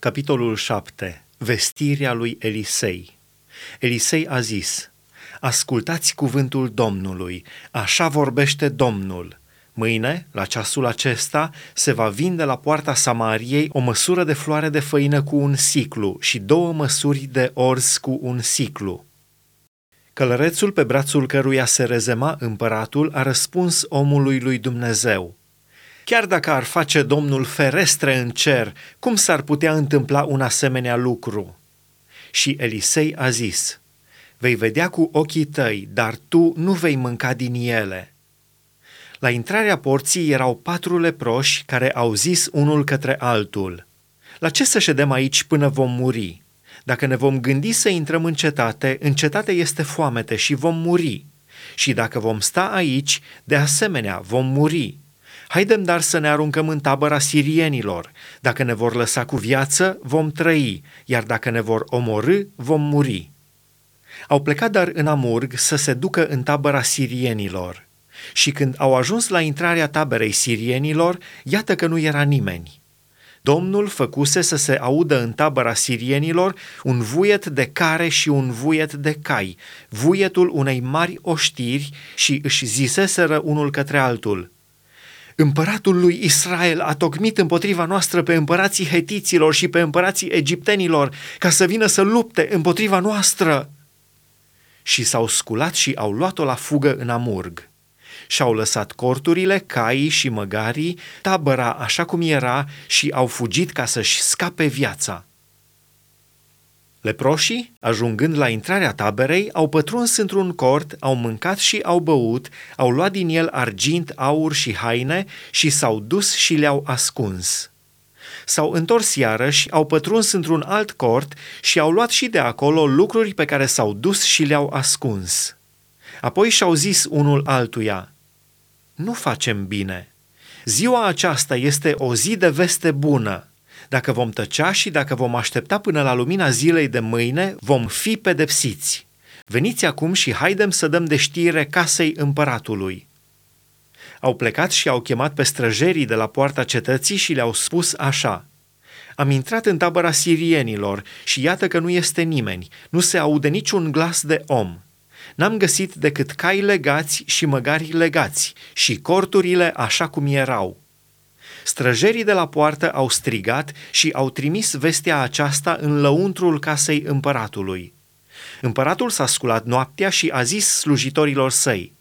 Capitolul 7. Vestirea lui Elisei. Elisei a zis, Ascultați cuvântul Domnului, așa vorbește Domnul. Mâine, la ceasul acesta, se va vinde la poarta Samariei o măsură de floare de făină cu un siclu și două măsuri de orz cu un siclu. Călărețul pe brațul căruia se rezema împăratul a răspuns omului lui Dumnezeu – Chiar dacă ar face Domnul ferestre în cer, cum s-ar putea întâmpla un asemenea lucru? Și Elisei a zis, Vei vedea cu ochii tăi, dar tu nu vei mânca din ele. La intrarea porții erau patru leproși care au zis unul către altul, La ce să ședem aici până vom muri? Dacă ne vom gândi să intrăm în cetate, în cetate este foamete și vom muri. Și dacă vom sta aici, de asemenea vom muri. Haidem dar să ne aruncăm în tabăra sirienilor. Dacă ne vor lăsa cu viață, vom trăi, iar dacă ne vor omorâ, vom muri. Au plecat dar în Amurg să se ducă în tabăra sirienilor. Și când au ajuns la intrarea taberei sirienilor, iată că nu era nimeni. Domnul făcuse să se audă în tabăra sirienilor un vuiet de care și un vuiet de cai, vuietul unei mari oștiri și își ziseseră unul către altul – Împăratul lui Israel a tocmit împotriva noastră pe împărații hetiților și pe împărații egiptenilor ca să vină să lupte împotriva noastră. Și s-au sculat și au luat-o la fugă în Amurg. Și-au lăsat corturile, caii și măgarii, tabăra așa cum era și au fugit ca să-și scape viața. Leproșii, ajungând la intrarea taberei, au pătruns într-un cort, au mâncat și au băut, au luat din el argint, aur și haine și s-au dus și le-au ascuns. S-au întors iarăși, au pătruns într-un alt cort și au luat și de acolo lucruri pe care s-au dus și le-au ascuns. Apoi și-au zis unul altuia, Nu facem bine. Ziua aceasta este o zi de veste bună dacă vom tăcea și dacă vom aștepta până la lumina zilei de mâine, vom fi pedepsiți. Veniți acum și haidem să dăm de știre casei împăratului. Au plecat și au chemat pe străjerii de la poarta cetății și le-au spus așa. Am intrat în tabăra sirienilor și iată că nu este nimeni, nu se aude niciun glas de om. N-am găsit decât cai legați și măgari legați și corturile așa cum erau. Străjerii de la poartă au strigat și au trimis vestea aceasta în lăuntrul casei împăratului. Împăratul s-a sculat noaptea și a zis slujitorilor săi,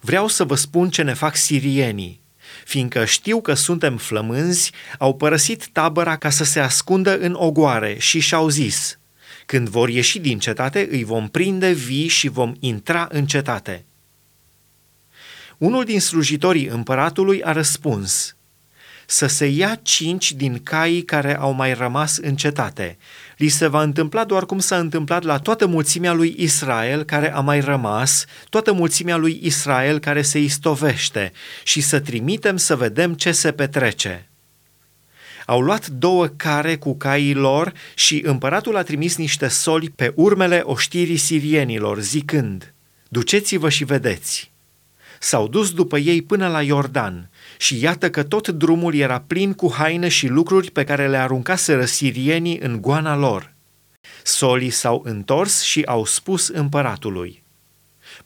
Vreau să vă spun ce ne fac sirienii. Fiindcă știu că suntem flămânzi, au părăsit tabăra ca să se ascundă în ogoare și și-au zis, Când vor ieși din cetate, îi vom prinde vii și vom intra în cetate. Unul din slujitorii împăratului a răspuns, să se ia cinci din caii care au mai rămas în cetate. Li se va întâmpla doar cum s-a întâmplat la toată mulțimea lui Israel care a mai rămas, toată mulțimea lui Israel care se istovește și să trimitem să vedem ce se petrece. Au luat două care cu caii lor și împăratul a trimis niște soli pe urmele oștirii sirienilor, zicând, Duceți-vă și vedeți. S-au dus după ei până la Iordan și iată că tot drumul era plin cu haine și lucruri pe care le aruncaseră sirienii în goana lor. Solii s-au întors și au spus împăratului.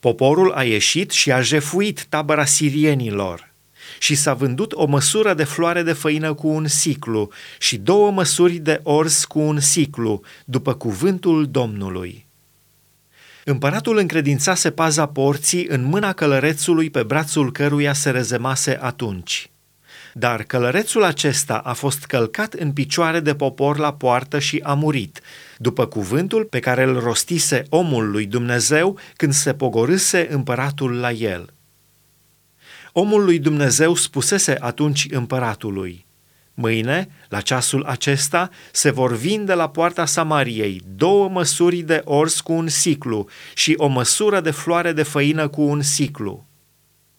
Poporul a ieșit și a jefuit tabăra sirienilor și s-a vândut o măsură de floare de făină cu un siclu și două măsuri de orz cu un siclu, după cuvântul Domnului. Împăratul încredințase paza porții în mâna călărețului pe brațul căruia se rezemase atunci. Dar călărețul acesta a fost călcat în picioare de popor la poartă și a murit, după cuvântul pe care îl rostise omul lui Dumnezeu când se pogorâse împăratul la el. Omul lui Dumnezeu spusese atunci împăratului – Mâine, la ceasul acesta, se vor vinde la poarta Samariei două măsuri de ors cu un siclu și o măsură de floare de făină cu un siclu.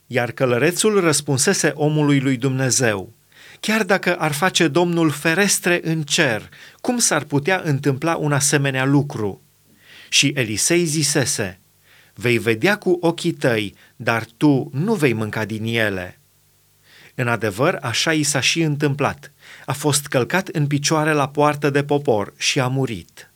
Iar călărețul răspunsese omului lui Dumnezeu, Chiar dacă ar face Domnul ferestre în cer, cum s-ar putea întâmpla un asemenea lucru? Și Elisei zisese, Vei vedea cu ochii tăi, dar tu nu vei mânca din ele. În adevăr, așa i s-a și întâmplat. a fost călcat în picioare la poartă de popor și a murit.